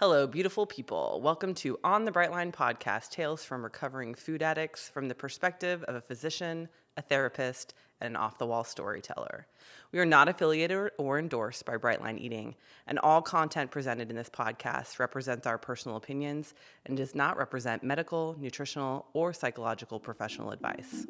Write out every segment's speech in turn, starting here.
Hello, beautiful people. Welcome to On the Brightline podcast Tales from Recovering Food Addicts from the perspective of a physician, a therapist, and an off the wall storyteller. We are not affiliated or endorsed by Brightline Eating, and all content presented in this podcast represents our personal opinions and does not represent medical, nutritional, or psychological professional advice.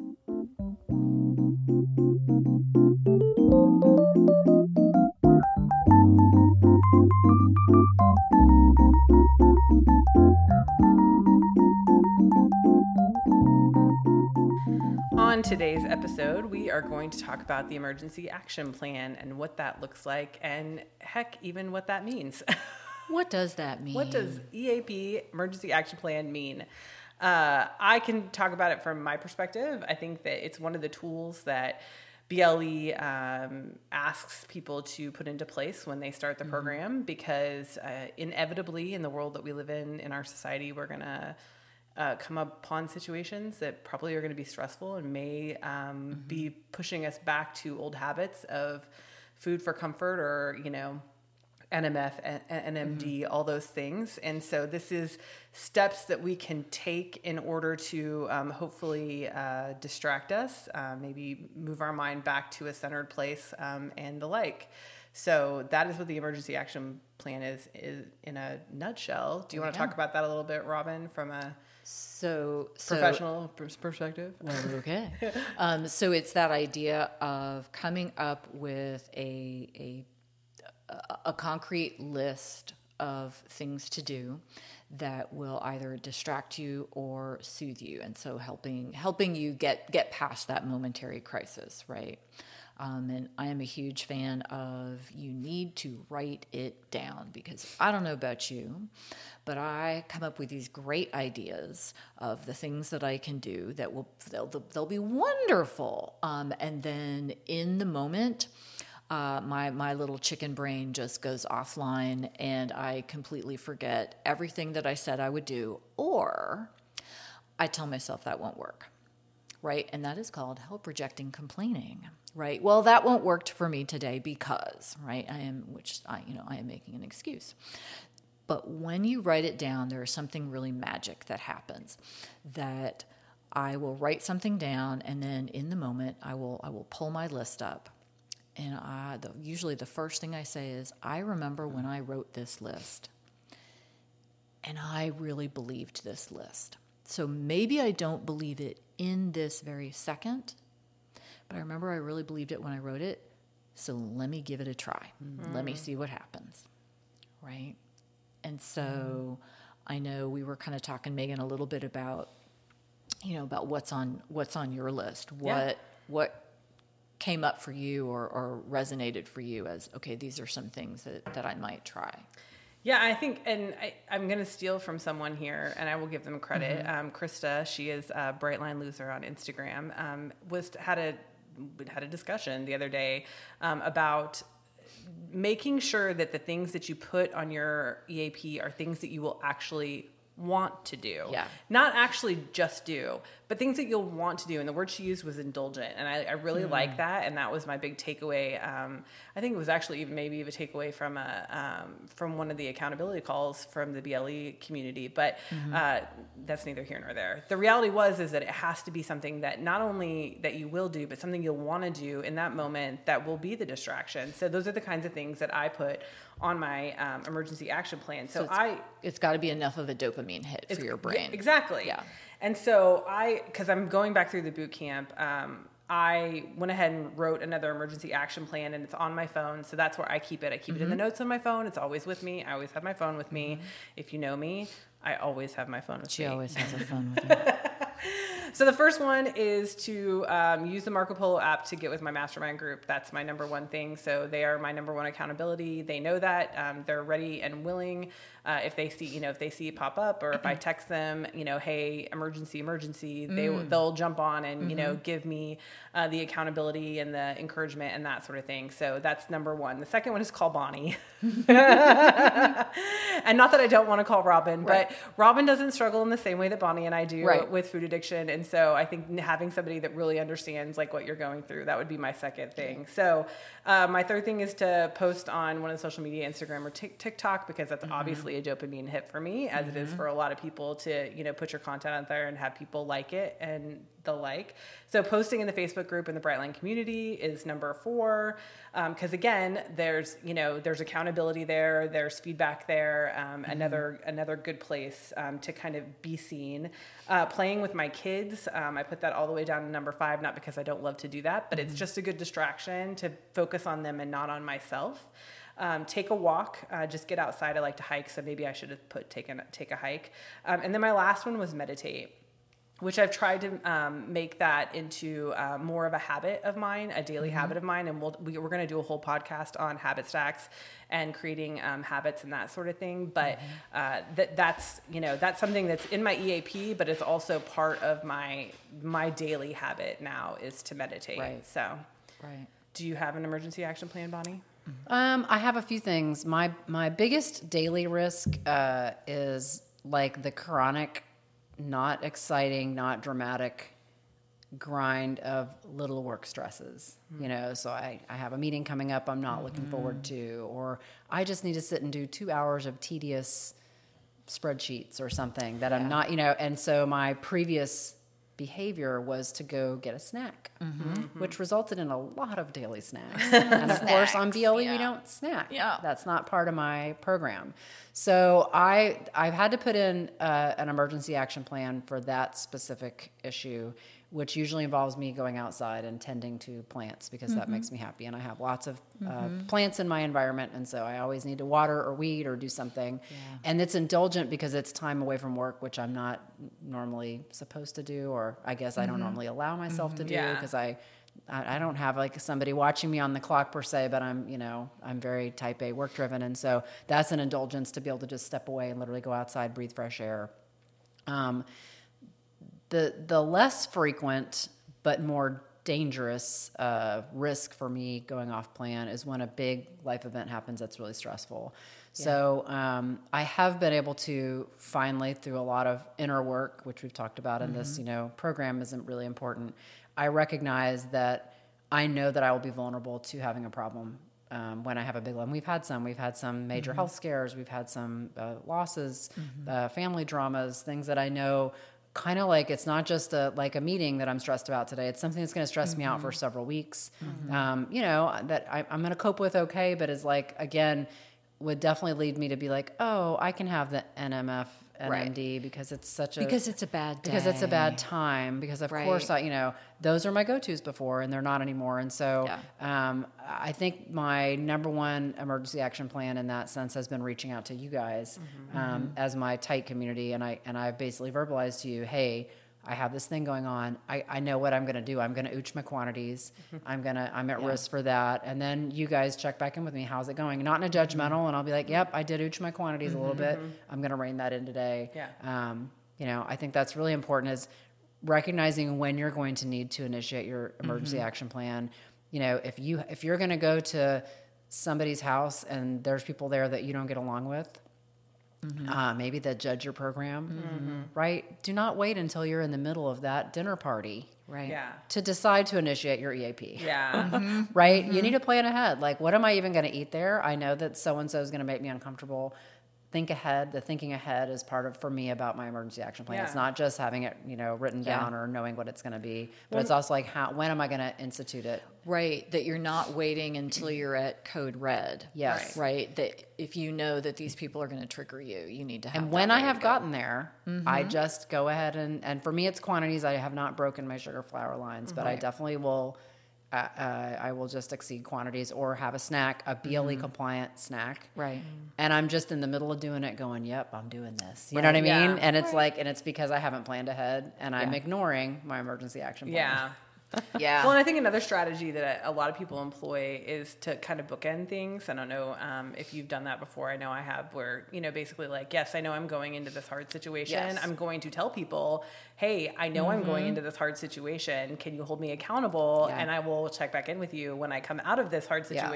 Today's episode, we are going to talk about the emergency action plan and what that looks like, and heck, even what that means. What does that mean? what does EAP, emergency action plan, mean? Uh, I can talk about it from my perspective. I think that it's one of the tools that BLE um, asks people to put into place when they start the program because uh, inevitably, in the world that we live in, in our society, we're going to uh, come upon situations that probably are going to be stressful and may um, be pushing us back to old habits of food for comfort or, you know, NMF, NMD, all those things. And so this is steps that we can take in order to um, hopefully uh, distract us, uh, maybe move our mind back to a centered place um, and the like. So that is what the emergency action plan is, is in a nutshell. Do you want to talk about that a little bit, Robin, from a so, so professional pers- perspective? Well, okay. um, so it's that idea of coming up with a a a concrete list of things to do that will either distract you or soothe you and so helping helping you get get past that momentary crisis right um, and I am a huge fan of you need to write it down because I don't know about you, but I come up with these great ideas of the things that I can do that will they'll, they'll be wonderful. Um, and then in the moment, uh, my my little chicken brain just goes offline, and I completely forget everything that I said I would do, or I tell myself that won't work right? And that is called help rejecting complaining, right? Well, that won't work for me today because, right? I am, which I, you know, I am making an excuse. But when you write it down, there is something really magic that happens that I will write something down and then in the moment I will I will pull my list up. And I, the, usually the first thing I say is, I remember when I wrote this list and I really believed this list. So maybe I don't believe it in this very second, but I remember I really believed it when I wrote it. So let me give it a try. Mm. Let me see what happens. Right? And so mm. I know we were kind of talking Meagan a little bit about you know about what's on what's on your list. What yeah. what came up for you or, or resonated for you as okay, these are some things that, that I might try. Yeah, I think, and I, am going to steal from someone here, and I will give them credit. Mm-hmm. Um, Krista, she is a Brightline Loser on Instagram, um, was had a had a discussion the other day um, about making sure that the things that you put on your EAP are things that you will actually want to do. Yeah. Not actually just do, but things that you'll want to do. And the word she used was indulgent. And I, I really mm. like that. And that was my big takeaway. Um, I think it was actually even maybe even a takeaway from a, um, from one of the accountability calls from the BLE community, but mm-hmm. uh, that's neither here nor there. The reality was, is that it has to be something that not only that you will do, but something you'll want to do in that moment that will be the distraction. So those are the kinds of things that I put on my um, emergency action plan. So, so I, it's got to be enough of a dopamine hit for your brain. Exactly. Yeah. And so I, because I'm going back through the boot camp, um, I went ahead and wrote another emergency action plan and it's on my phone. So that's where I keep it. I keep mm-hmm. it in the mm-hmm. notes on my phone. It's always with me. I always have my phone with me. Mm-hmm. If you know me, I always have my phone with she me. She always has a phone with me. So the first one is to um, use the Marco Polo app to get with my mastermind group. That's my number one thing. So they are my number one accountability. They know that um, they're ready and willing. Uh, if they see, you know, if they see it pop up, or if I text them, you know, hey, emergency, emergency, they mm. they'll jump on and mm-hmm. you know mm-hmm. give me uh, the accountability and the encouragement and that sort of thing. So that's number one. The second one is call Bonny, and not that I don't want to call Robin, right. but Robin doesn't struggle in the same way that Bonny and I do right. with food addiction, and so I think having somebody that really understands like what you're going through, that would be my second thing. So uh, my third thing is to post on one of the social media, Instagram or TikTok, because that's mm-hmm. obviously a dopamine hit for me, as mm-hmm. it is mm-hmm. for a lot of people to, you know, put your content out there and have people like it and the like. So posting in the Facebook group in the Brightline community is number four, because um, again, there's you know there's accountability there, there's feedback there. Um, mm-hmm. Another another good place um, to kind of be seen. Uh, playing with my kids, um, I put that all the way down to number five, not because I don't love to do that, but mm-hmm. it's just a good distraction to focus on them and not on myself. Um, take a walk, uh, just get outside. I like to hike, so maybe I should have put take a, take a hike. Um, and then my last one was meditate which I've tried to um, make that into uh, more of a habit of mine, a daily mm-hmm. habit of mine. And we'll, we, are going to do a whole podcast on habit stacks and creating um, habits and that sort of thing. But mm-hmm. uh, that that's you know that's something that's in my EAP, but it's also part of my my daily habit now is to meditate. Right. So, right. Do you have an emergency action plan, Bonny? Um, I have a few things. My my biggest daily risk uh, is like the chronic not exciting, not dramatic grind of little work stresses. Mm-hmm. You know, so I, I have a meeting coming up I'm not mm-hmm. looking forward to, or I just need to sit and do two hours of tedious spreadsheets or something that yeah. I'm not, you know, and so my previous behavior was to go get a snack, mm-hmm. which resulted in a lot of daily snacks. and of course, on BLE, yeah. we don't snack. Yeah. That's not part of my program. So I, I've had to put in uh, an emergency action plan for that specific issue which usually involves me going outside and tending to plants because mm-hmm. that makes me happy. And I have lots of uh, mm-hmm. plants in my environment, and so I always need to water or weed or do something. Yeah. And it's indulgent because it's time away from work, which I'm not normally supposed to do, or I guess mm-hmm. I don't mm-hmm. normally allow myself to mm-hmm. do because yeah. I. I don't have like somebody watching me on the clock per se, but I'm, you know, I'm very type A work driven. And so that's an indulgence to be able to just step away and literally go outside, breathe fresh air. Um, the the less frequent but more dangerous uh, risk for me going off plan is when a big life event happens that's really stressful. Yeah. So um, I have been able to finally, through a lot of inner work, which we've talked about in mm-hmm. this, you know, program isn't really important. I recognize that I know that I will be vulnerable to having a problem um, when I have a big one. We've had some. We've had some major mm-hmm. health scares. We've had some uh, losses, mm-hmm. uh, family dramas, things that I know kind of like it's not just a like a meeting that I'm stressed about today. It's something that's going to stress mm-hmm. me out for mm-hmm. several weeks. Mm-hmm. Um, you know that I, I'm going to cope with okay, but is like again would definitely lead me to be like, oh, I can have the NMF NMD right. because it's such a because it's a bad day. because it's a bad time because of right. course I you know those are my go tos before and they're not anymore and so yeah. um, I think my number one emergency action plan in that sense has been reaching out to you guys mm-hmm. Um, mm-hmm. as my tight community and I and I've basically verbalized to you hey I have this thing going on. I, I know what I'm going to do. I'm going to ooch my quantities. Mm-hmm. I'm going to, I'm at yeah. risk for that. And then you guys check back in with me. How's it going? Not in a mm-hmm. judgmental. And I'll be like, yep, I did ooch my quantities mm-hmm. a little bit. Mm-hmm. I'm going to rein that in today. Yeah. Um, you know, I think that's really important is recognizing when you're going to need to initiate your emergency mm-hmm. action plan. You know, if you, if you're going to go to somebody's house and there's people there that you don't get along with, Mm-hmm. Uh, maybe the judge your program, mm-hmm. right? Do not wait until you're in the middle of that dinner party, right? Yeah. To decide to initiate your EAP. Yeah. mm-hmm. right? You mm-hmm. need to plan ahead. Like, what am I even going to eat there? I know that so and so is going to make me uncomfortable think ahead. The thinking ahead is part of for me about my emergency action plan. Yeah. It's not just having it, you know, written down or knowing what it's going to be, but well, it's also like how when am I going to institute it? Right, that you're not waiting until you're at code red. Yes, right. right? That if you know that these people are going to trigger you, you need to have. And when I have go. gotten there, mm-hmm. I just go ahead and and for me it's quantities. I have not broken my sugar flour lines, mm-hmm. but I definitely will uh, I will just exceed quantities or have a snack, a BLE mm-hmm. compliant snack. Right. And I'm just in the middle of doing it going, yep, I'm doing this. You right. know what I mean? Yeah. And it's right. like, and it's because I haven't planned ahead and I'm ignoring my emergency action plan. Yeah. Yeah. Well, and I think another strategy that a lot of people employ is to kind of bookend things. I don't know um, if you've done that before. I know I have, where, you know, basically like, yes, I know I'm going into this hard situation. Yes. I'm going to tell people, hey, I know I'm going into this hard situation. Can you hold me accountable? Yeah. And I will check back in with you when I come out of this hard Yeah.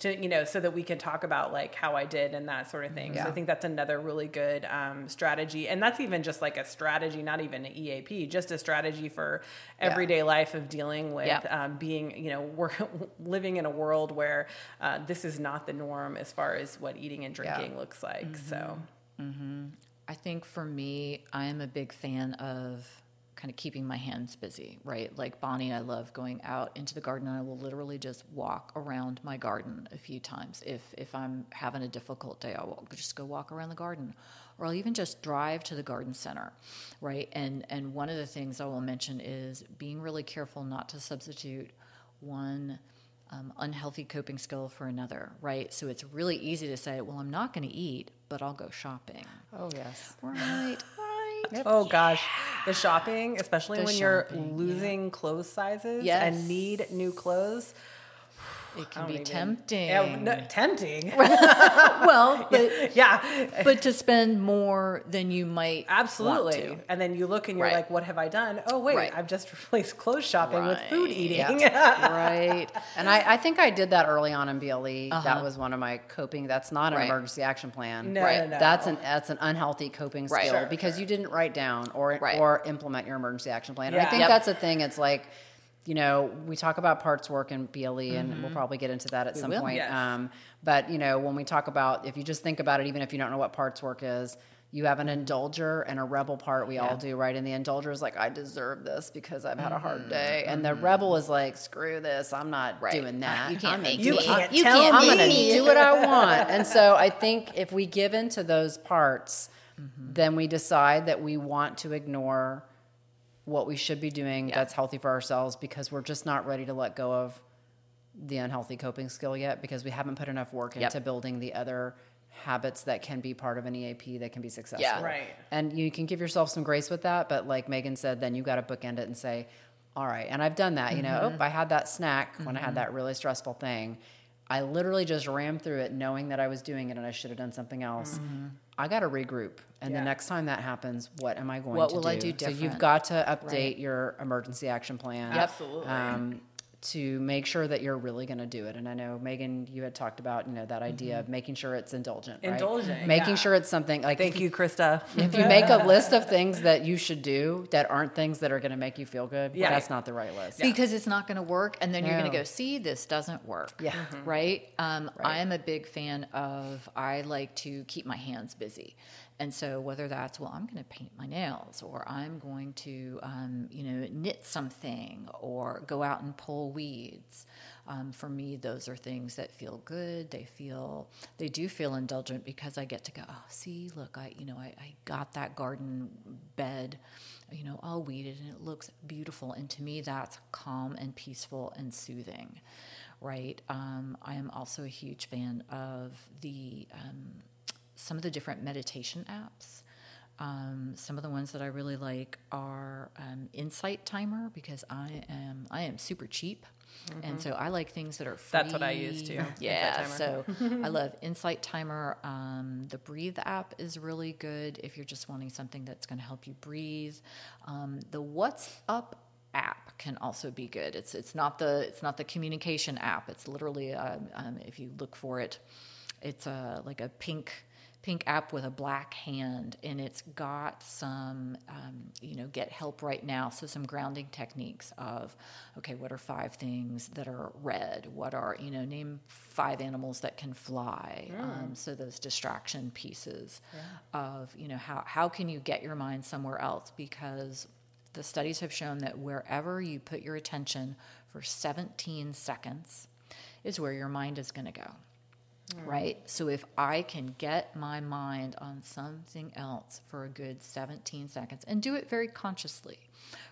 To, you know, so that we can talk about like how I did and that sort of thing. So I think that's another really good um, strategy. And that's even just like a strategy, not even an EAP, just a strategy for everyday life of dealing with Yeah. um, being, you know, we're living in a world where uh, this is not the norm as far as what eating and Yeah. drinking looks like. So, I think for me, I am a big fan of kind of keeping my hands busy, right? Like Bonny, I love going out into the garden and I will literally just walk around my garden a few times. If if I'm having a difficult day, I'll just go walk around the garden. Or I'll even just drive to the garden center, right? And and one of the things I will mention is being really careful not to substitute one um, unhealthy coping skill for another, right? So it's really easy to say, well, I'm not going to eat, but I'll go shopping. Oh yes. Right, right. oh gosh, the shopping, especially The when you're shopping, yeah. losing clothes sizes Yes. and need new clothes. It can be even- tempting. Yeah, no, tempting. well, but yeah. but to spend more than you might Absolutely. want to. And then you look and you're Right. like, what have I done? Oh, wait, Right. I've just replaced clothes shopping with food Right. eating. right. And I, I think I did that early on in BLE. Uh-huh. That was one of my coping. That's not an Right. emergency action plan. No, Right. no, no. That's an that's an unhealthy coping Right. skill Sure, because you didn't write down or Right. or implement your emergency action plan. And I think Yep. that's a thing. It's like, you know, we talk about parts work and BLE, and we'll mm-hmm. probably get into that at some will. point. Yes. Um, but you know, when we talk about, if you just think about it, even if you don't know what parts work is. You have an indulger and a rebel part. We all do, right? And the indulger is like, I deserve this because I've had a hard mm-hmm. day. And the mm-hmm. rebel is like, screw this. I'm not Right. doing uh, that. You can't I'm make gonna You do can't You tell can't I'm going to do what I want. And so I think if we give in to those parts, then we decide that we want to ignore what we should be doing Yeah. that's healthy for ourselves because we're just not ready to let go of the unhealthy coping skill yet because we haven't put enough work Yep. into building the other habits that can be part of an EAP that can be successful. Yeah. Right. And you can give yourself some grace with that, but like Meagan said, then you got to bookend it and say, all right. And I've done that. You mm-hmm. know, oh, I had that snack when I had mm-hmm. that really stressful thing. I literally just rammed through it knowing that I was doing it and I should have done something else. I got to regroup. And Yeah. the next time that happens, what am I going What to will do? I do So you've got to update your emergency action plan. Yep. Absolutely. Um, to make sure that you're really going to do it. And I know Meagan, you had talked about you know that idea of making sure it's indulgent, right? Making yeah. sure it's something like Thank you, Krista. if you make a list of things that you should do that aren't things that are going to make you feel good, Yeah. that's not the right list. because it's not going to work and then you're going to go see this doesn't work Yeah. right um, Right. i am a big fan of i like to keep my hands busy and so whether that's well i'm going to paint my nails or i'm going to um, you know knit something or go out and pull weeds um, for me those are things that feel good. They feel they do feel indulgent because i get to go oh see look i you know i, I got that garden bed you know all weeded and it looks beautiful. And to me that's calm and peaceful and soothing right? Um, i am also a huge fan of the um, some of the different meditation apps um, some of the ones that I really like are um, Insight Timer because I am I am super cheap, and so I like things that are free. That's what I use too, Yeah, so I love Insight Timer. Um, the Breathe app is really good if you're just wanting something that's going to help you breathe. Um, the What's Up app can also be good. It's it's not the it's not the communication app. It's literally um, um, if you look for it, it's a like a pink pink app with a black hand and it's got some um, you know get help right now. So some grounding techniques of okay what are five things that are red? What are you know name five animals that can fly um, so those distraction pieces of you know how, how can you get your mind somewhere else? Because the studies have shown that wherever you put your attention for 17 seconds is where your mind is going to go right? So if I can get my mind on something else for a good 17 seconds and do it very consciously,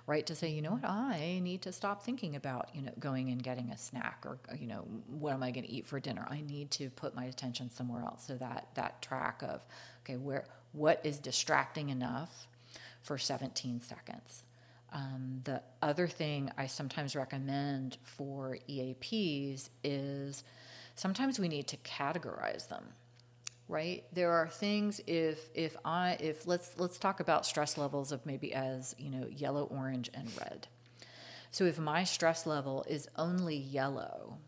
right? To say, you know what, I need to stop thinking about, you know, going and getting a snack or, you know, what am I going to eat for dinner? I need to put my attention somewhere else. So that that track of, okay, where what is distracting enough for 17 seconds? Um, the other thing I sometimes recommend for EAPs is sometimes we need to categorize them right? There are things if if i if let's let's talk about stress levels of maybe as you know yellow orange and red. So if my stress level is only yellow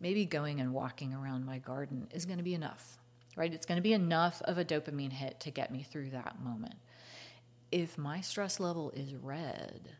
maybe going and walking around my garden is going to be enough right? It's going to be enough of a dopamine hit to get me through that moment. If my stress level is red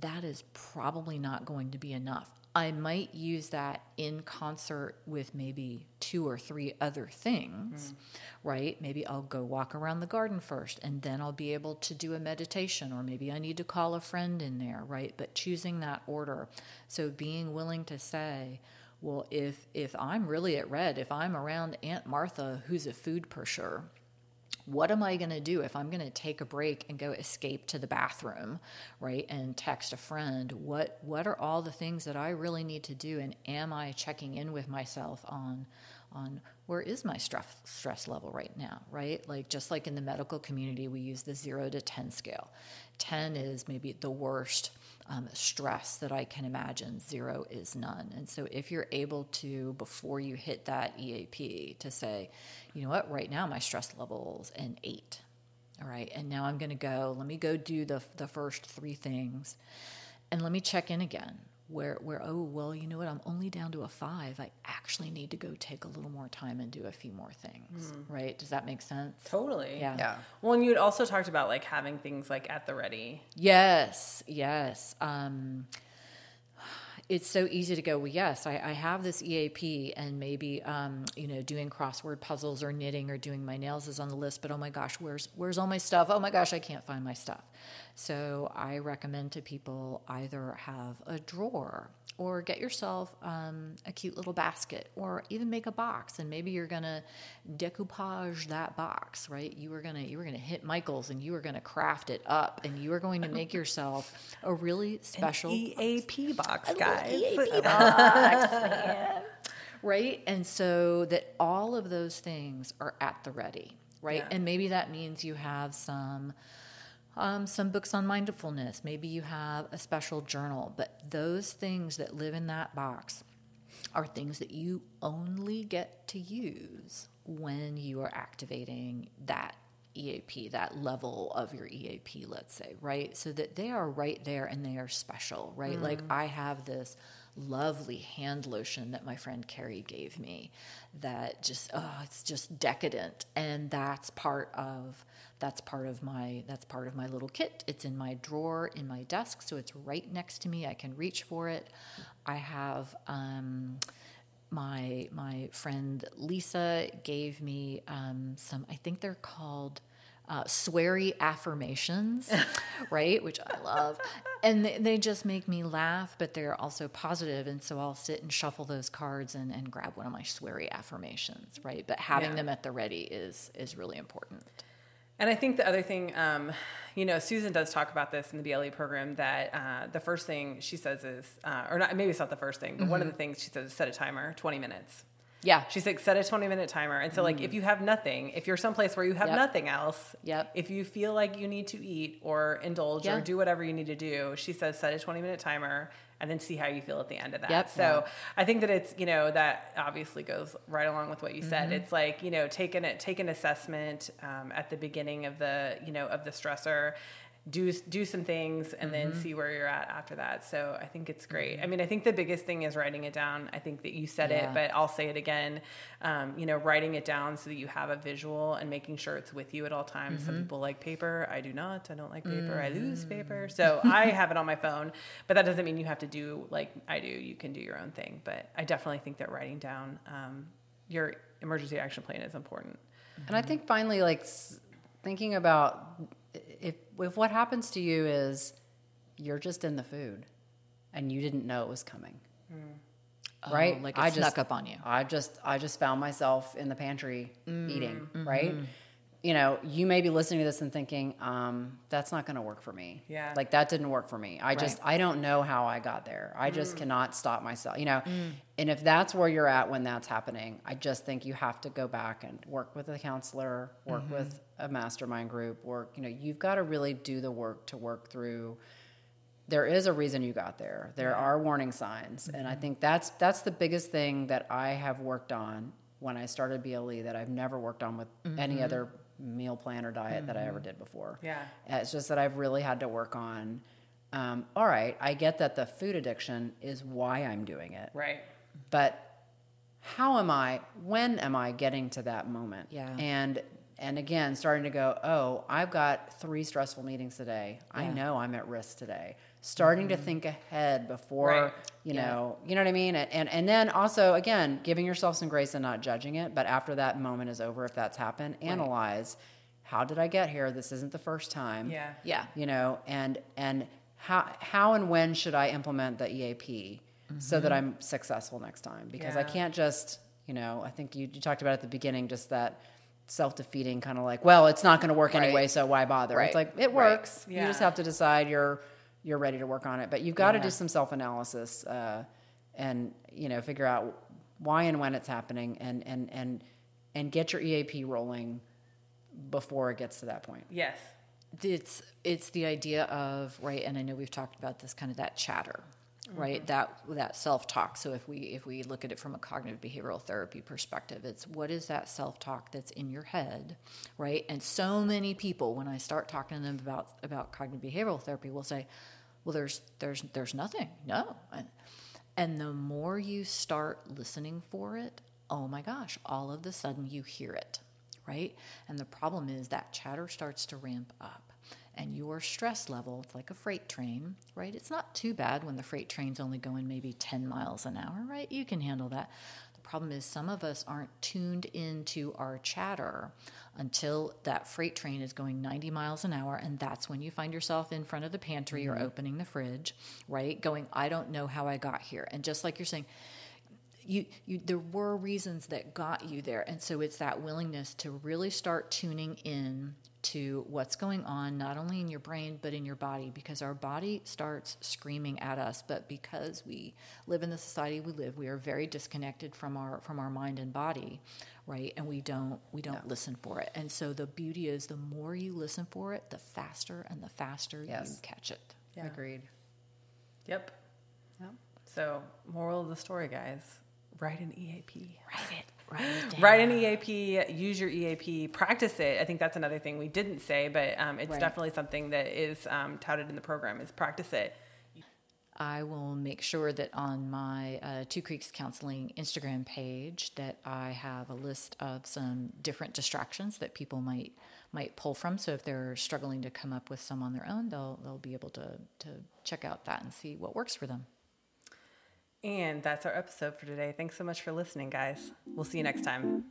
that is probably not going to be enough I might use that in concert with maybe two or three other things, mm. right? Maybe I'll go walk around the garden first and then I'll be able to do a meditation, or maybe I need to call a friend in there, right? But choosing that order. So being willing to say, well, if if I'm really at red, if I'm around Aunt Martha, who's a food pusher, what am I going to do if I'm going to take a break and go escape to the bathroom, right? And text a friend, what what are all the things that I really need to do and am I checking in with myself on on where is my stress stress level right now, right? Like just like in the medical community we use the 0 to 10 scale. 10 is maybe the worst um, stress that I can imagine. Zero is none. And so, if you're able to, before you hit that EAP, to say, you know what, right now my stress level's an eight. All right. And now I'm going to go, let me go do the, the first three things and let me check in again where where oh well you know what? I'm only down to a five. I actually need to go take a little more time and do a few more things mm. right? Does that make sense? Totally. Yeah. Yeah. Well and you had also talked about like having things like at the ready. Yes yes. Um it's so easy to go, well, yes, I, I have this EAP and maybe, um, you know, doing crossword puzzles or knitting or doing my nails is on the list, but oh my gosh, where's, where's all my stuff? Oh my gosh, I can't find my stuff. So I recommend to people either have a drawer or get yourself um, a cute little basket or even make a box. And maybe you're going to decoupage that box right? You were going to you were to hit michael's and you were going to craft it up and you are going to make yourself a really special An eap box, guys. EAP box man. right? And so that all of those things are at the ready right? Yeah. and maybe that means you have some um, some books on mindfulness. Maybe you have a special journal, but those things that live in that box are things that you only get to use when you are activating that EAP, that level of your EAP, let's say, right? So that they are right there and they are special, right? Mm. Like I have this lovely hand lotion that my friend Carrie gave me that just oh it's just decadent. And that's part of that's part of my that's part of my little kit. It's in my drawer in my desk so it's right next to me. I can reach for it. I have um, my my friend lisa gave me um, some i think they're called uh, sweary affirmations, right? Which I love. And they, they, just make me laugh, but they're also positive. And so I'll sit and shuffle those cards and, and grab one of my sweary affirmations, right? But having yeah. them at the ready is is really important. And I think the other thing, um, you know, Susan does talk about this in the BLE program that uh, the first thing she says is, uh, or not, maybe it's not the first thing, but mm-hmm. one of mm-hmm. the things she says is set a timer, 20 minutes. Yeah. She's like, set a 20 minute timer. And so, like, mm. if you have nothing, if you're someplace where you have yep. nothing else, yep. if you feel like you need to eat or indulge yeah. or do whatever you need to do, she says, set a 20 minute timer and then see how you feel at the end of that. Yep. So yeah. I think that it's, you know, that obviously goes right along with what you said. Mm-hmm. It's like, you know, take an, take an assessment um, at the beginning of the, you know, of the stressor do do some things and mm-hmm. then see where you're at after that. So I think it's great. I mean, I think the biggest thing is writing it down. I think that you said yeah. it, but I'll say it again. Um, you know, writing it down so that you have a visual and making sure it's with you at all times. Mm-hmm. Some people like paper. I do not. I don't like paper. Mm-hmm. I lose paper. Mm. So I have it on my phone, but that doesn't mean you have to do like I do. You can do your own thing. But I definitely think that writing down um, your emergency action plan is important. And I think finally, like thinking about if if what happens to you is you're just in the food and you didn't know it was coming. Mm. Right? Oh, like I snuck just, up on you. I just I just found myself in the pantry mm. eating, mm-hmm. right? You know, you may be listening to this and thinking, um, that's not going to work for me. Yeah. Like that didn't work for me. I right. just, I don't know how I got there. I just mm. cannot stop myself, you know. Mm. And if that's where you're at when that's happening, I just think you have to go back and work with a counselor, work mm-hmm. with a mastermind group, work, you know, you've got to really do the work to work through there is a reason you got there. There are warning signs, and I think that's that's the biggest thing that I have worked on when I started BLE that I've never worked on with any other meal plan or diet that I ever did before. Yeah. It's just that I've really had to work on. Um, all right, I get that the food addiction is why I'm doing it, Right. but how am I? When am I getting to that moment? Yeah. And and again, starting to go. Oh, I've got three stressful meetings today. I know I'm at risk today. Starting to think ahead before Right. you Yeah. know, you know what I mean. And, and and then also again, giving yourself some grace and not judging it. But after that moment is over, if that's happened, analyze. How did I get here? This isn't the first time Yeah. Yeah. you know and and how how and when should i implement the eap so that mm-hmm. i'm successful next time because i can't just you know i think you, you talked about at the beginning just that self-defeating kind of like well it's not going to work Right. anyway so why bother Right. it's like it Right. works you just have to decide you're you're ready to work on it but you've got to do some self-analysis uh, and you know figure out why and when it's happening and and and and get your eap rolling before it gets to that point. Yes. it's it's the idea of right and i know we've talked about this kind of that chatter right that that self-talk so if we if we look at it from a cognitive behavioral therapy perspective it's what is that self-talk that's in your head right and so many people when i start talking to them about about cognitive behavioral therapy will say well there's there's there's nothing no and, and the more you start listening for it oh my gosh all of the sudden you hear it right? And the problem is that chatter starts to ramp up. And your stress level, it's like a freight train, right? It's not too bad when the freight train's only going maybe 10 miles an hour, right? You can handle that. The problem is some of us aren't tuned into our chatter until that freight train is going 90 miles an hour. And that's when you find yourself in front of the pantry or mm-hmm. opening the fridge, right? Going, I don't know how I got here. And just like you're saying, you, you there were reasons that got you there and so it's that willingness to really start tuning in to what's going on not only in your brain but in your body because our body starts screaming at us but because we live in the society we live we are very disconnected from our from our mind and body right and we don't we don't listen for it and so the beauty is the more you listen for it the faster and the faster Yes. you catch it Yeah. agreed Yep. Yep. So, moral of the story, guys: write an EAP. write it write it down. Write an EAP. Use your EAP. Practice it. I think that's another thing we didn't say, but um, it's Right. definitely something that is um, touted in the program. Is practice it. I will make sure that on my uh, Two Creeks Counseling Instagram page that I have a list of some different distractions that people might might pull from. So if they're struggling to come up with some on their own, they'll they'll be able to to check out that and see what works for them. And that's our episode for today. Thanks so much for listening, guys. We'll see you next time.